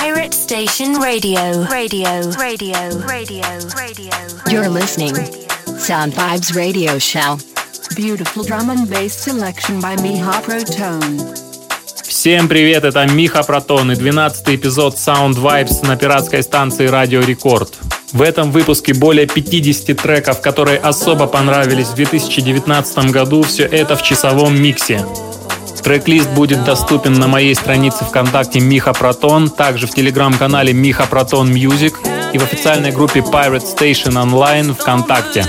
Pirate Station Radio. Radio. Radio. Radio. Radio. You're listening. Sound Vibes Radio Show. Beautiful drum and bass selection by Miha Protone. Всем привет, это Миха Протон и 12 эпизод Sound Vibes на пиратской станции Радио Рекорд. В этом выпуске более 50 треков, которые особо понравились в 2019 году, все это в часовом миксе. Трек-лист будет доступен на моей странице ВКонтакте Миха Протон, также в телеграм-канале Миха Протон Music и в официальной группе Pirate Station Online ВКонтакте.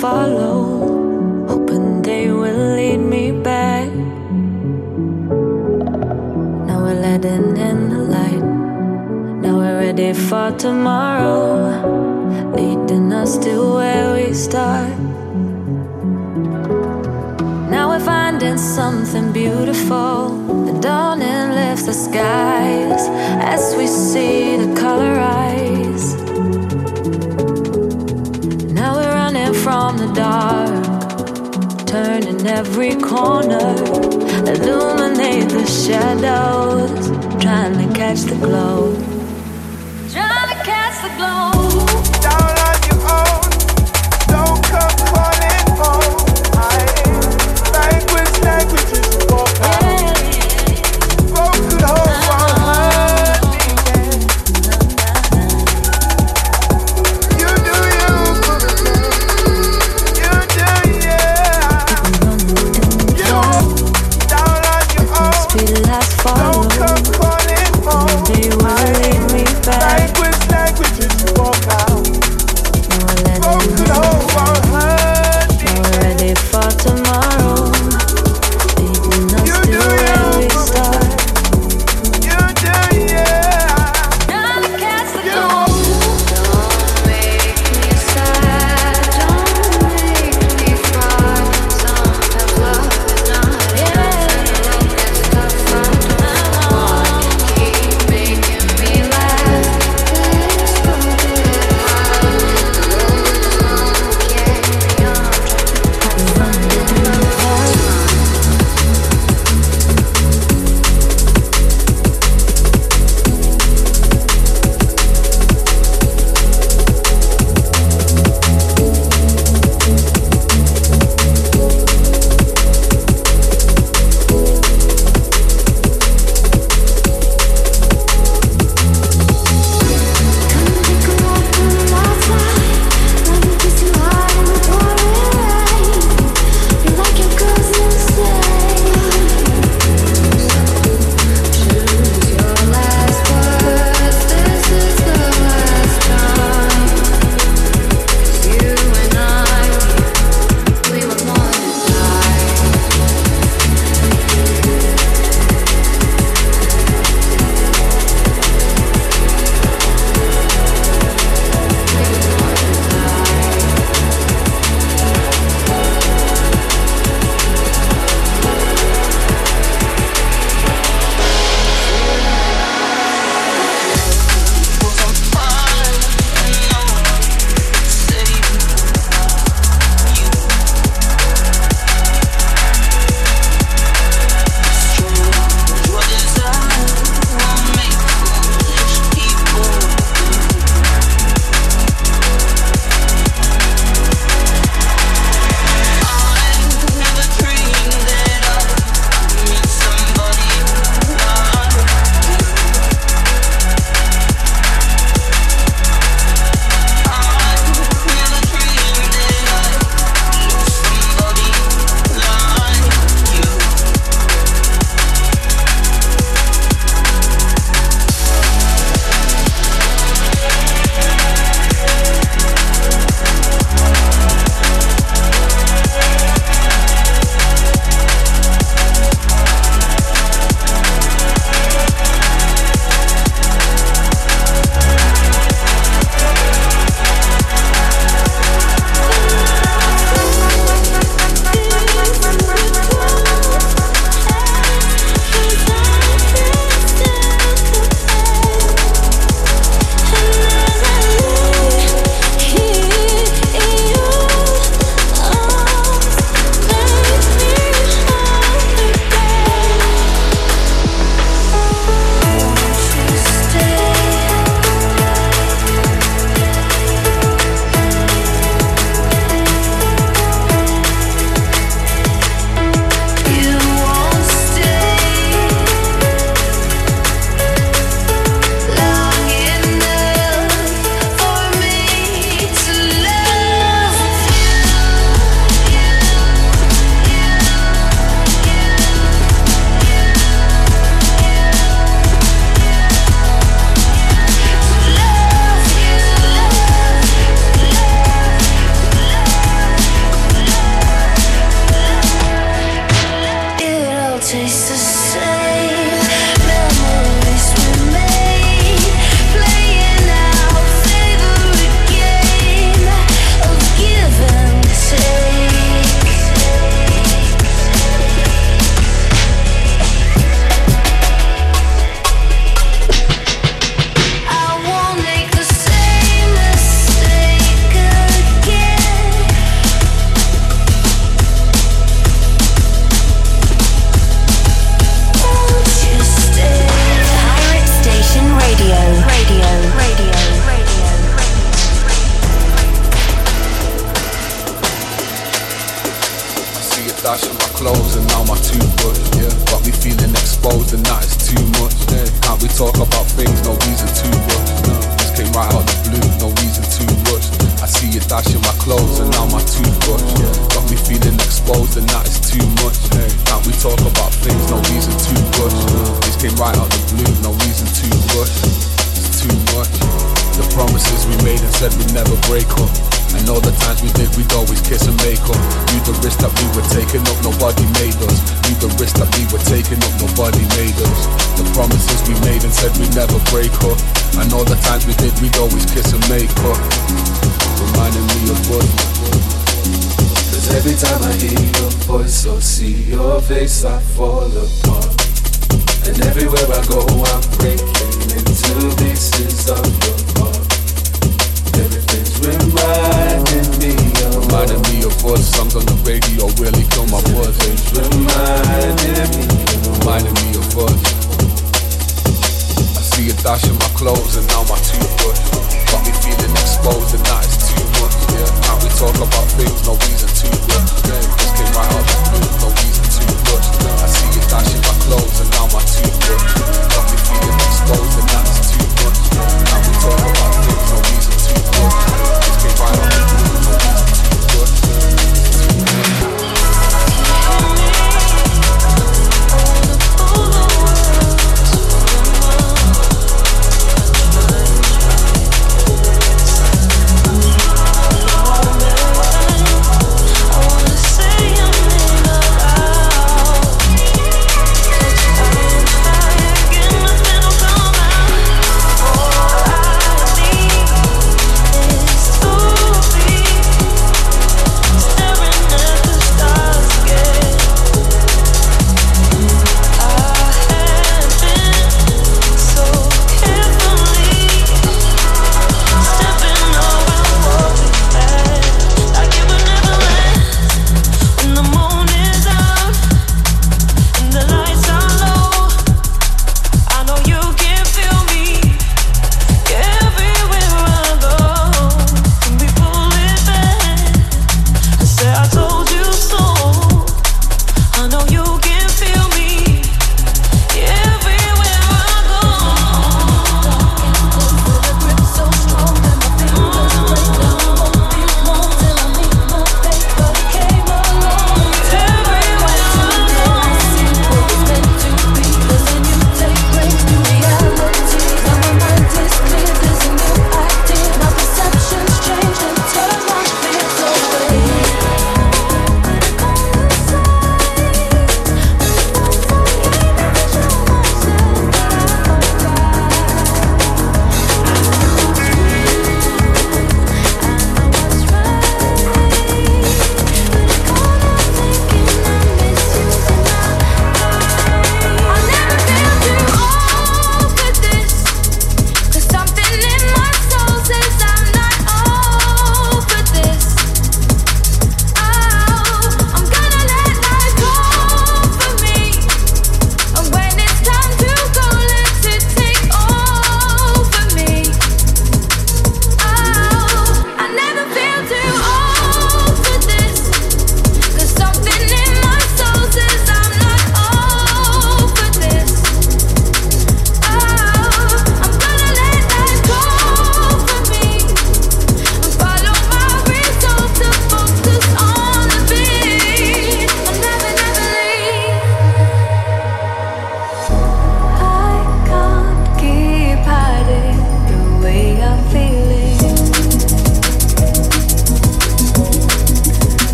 follow. corner, illuminate the shadows, trying to catch the glow. Trying to catch the glow.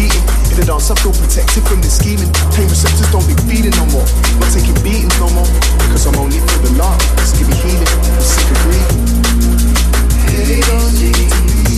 eating. If they don't, I feel protected from the scheming. Pain receptors don't be feeding no more. Not taking beatings no more. Cause I'm only for the love. Just give me healing. I'm sick of breathing. Hey,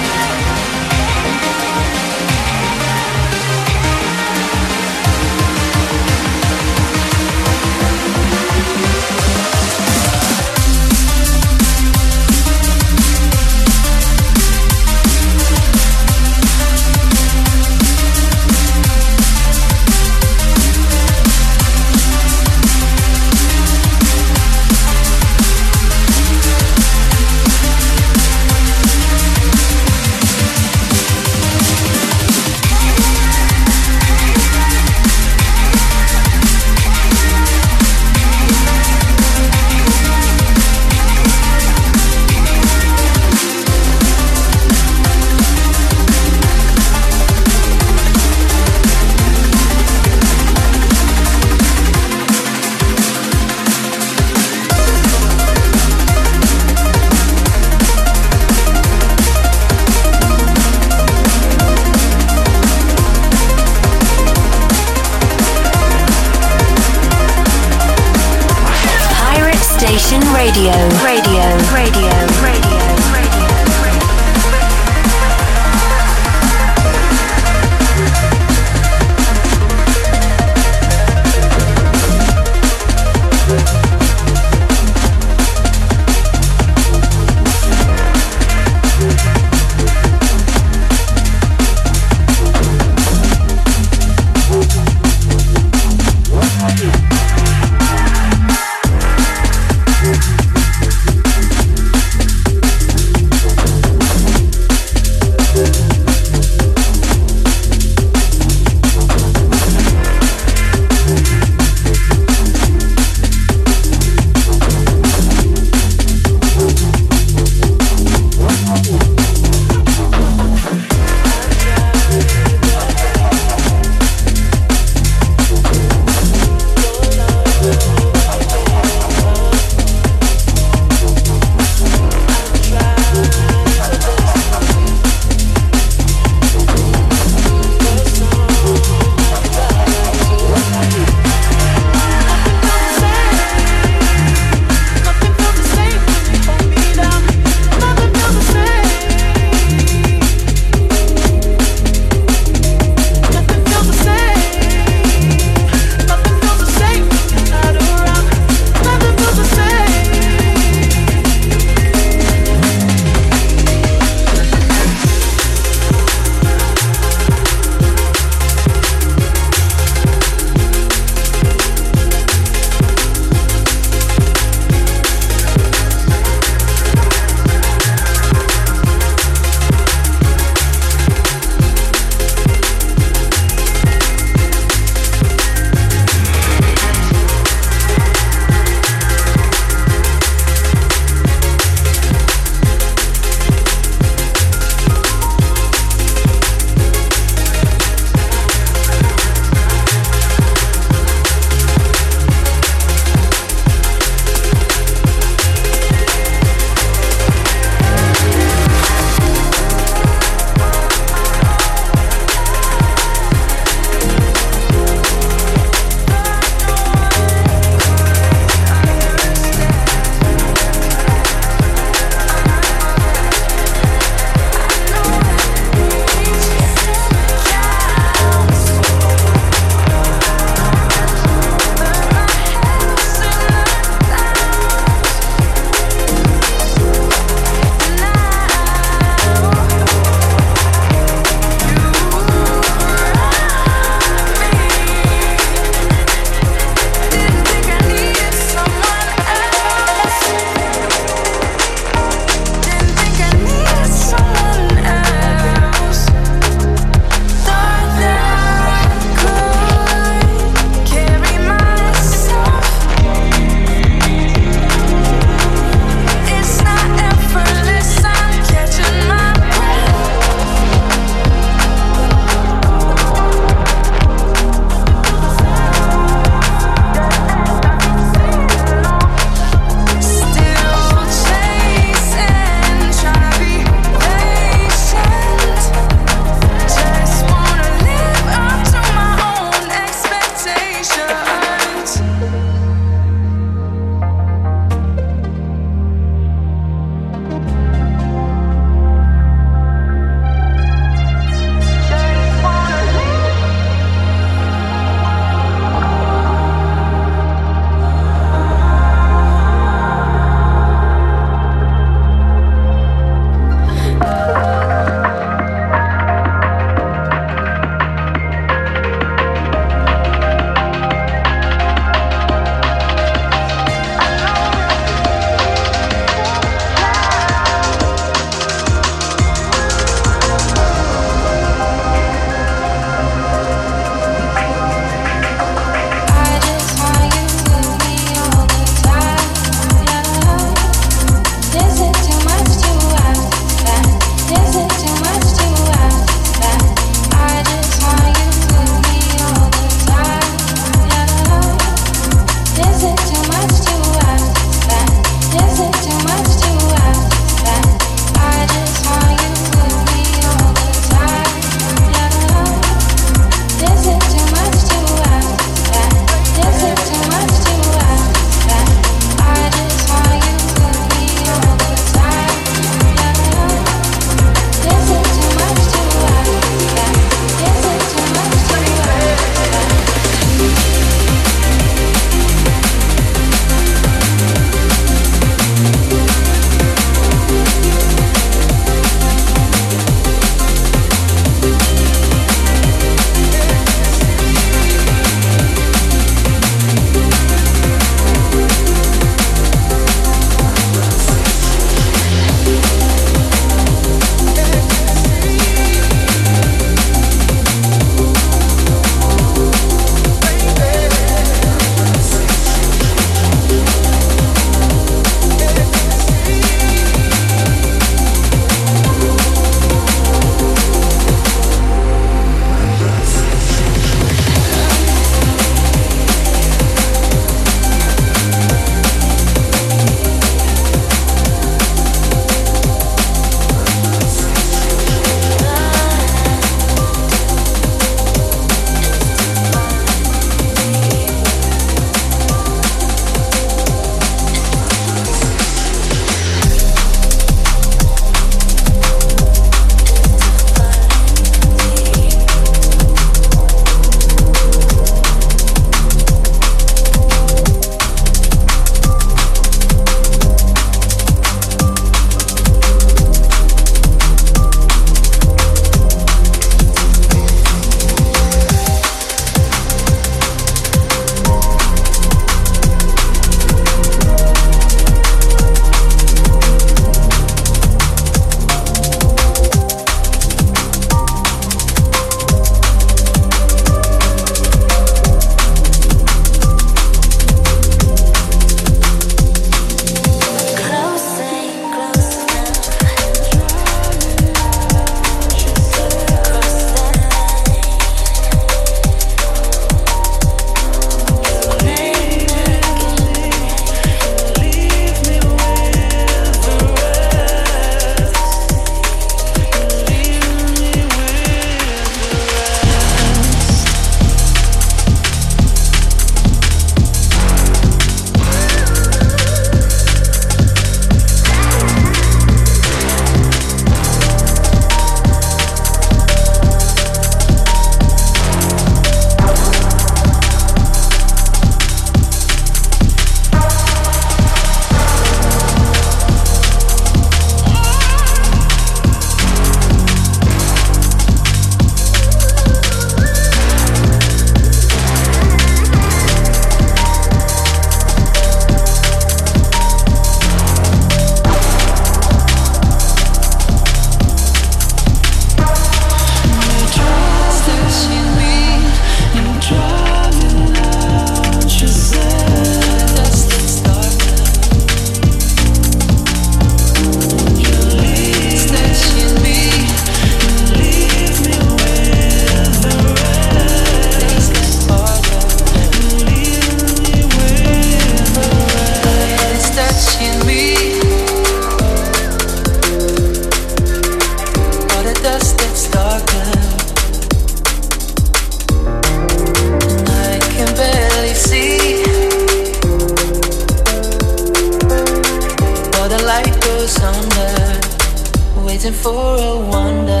waiting for a wonder.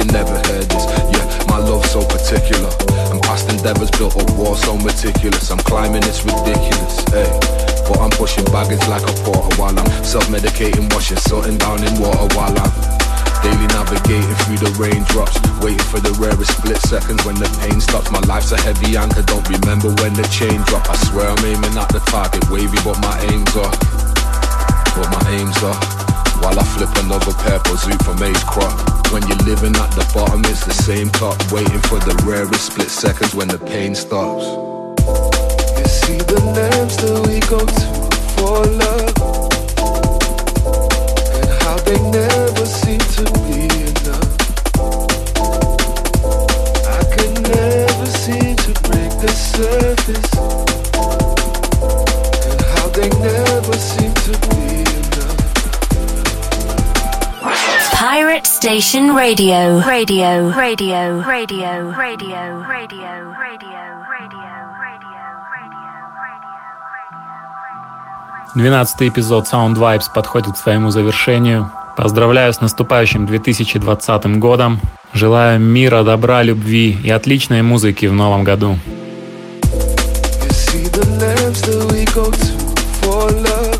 You never heard this. Yeah, my love's so particular. And past endeavors built a wall so meticulous. I'm climbing, it's ridiculous. Hey, but I'm pushing baggage like a porter while I'm self-medicating, washing something down in water while I'm Daily navigating through the raindrops, waiting for the rarest split seconds when the pain stops. My life's a heavy anchor, don't remember when the chain drop. I swear I'm aiming at the target, wavy, but my aims are, but my aims are. While I flip another pair purple zoot from Ace Crop. When you're living at the bottom, it's the same top, waiting for the rarest split seconds when the pain stops. You see the names that we go to for love And how they never seem to be enough I could never seem to break the surface And how they never seem to be favorite station radio. Radio, radio, radio, radio, radio, radio, radio. 12 эпизод Sound Vibes подходит к своему завершению. Поздравляю с наступающим 2020 годом. Желаю мира, добра, любви и отличной музыки в новом году. You see the lamps that we go to for love.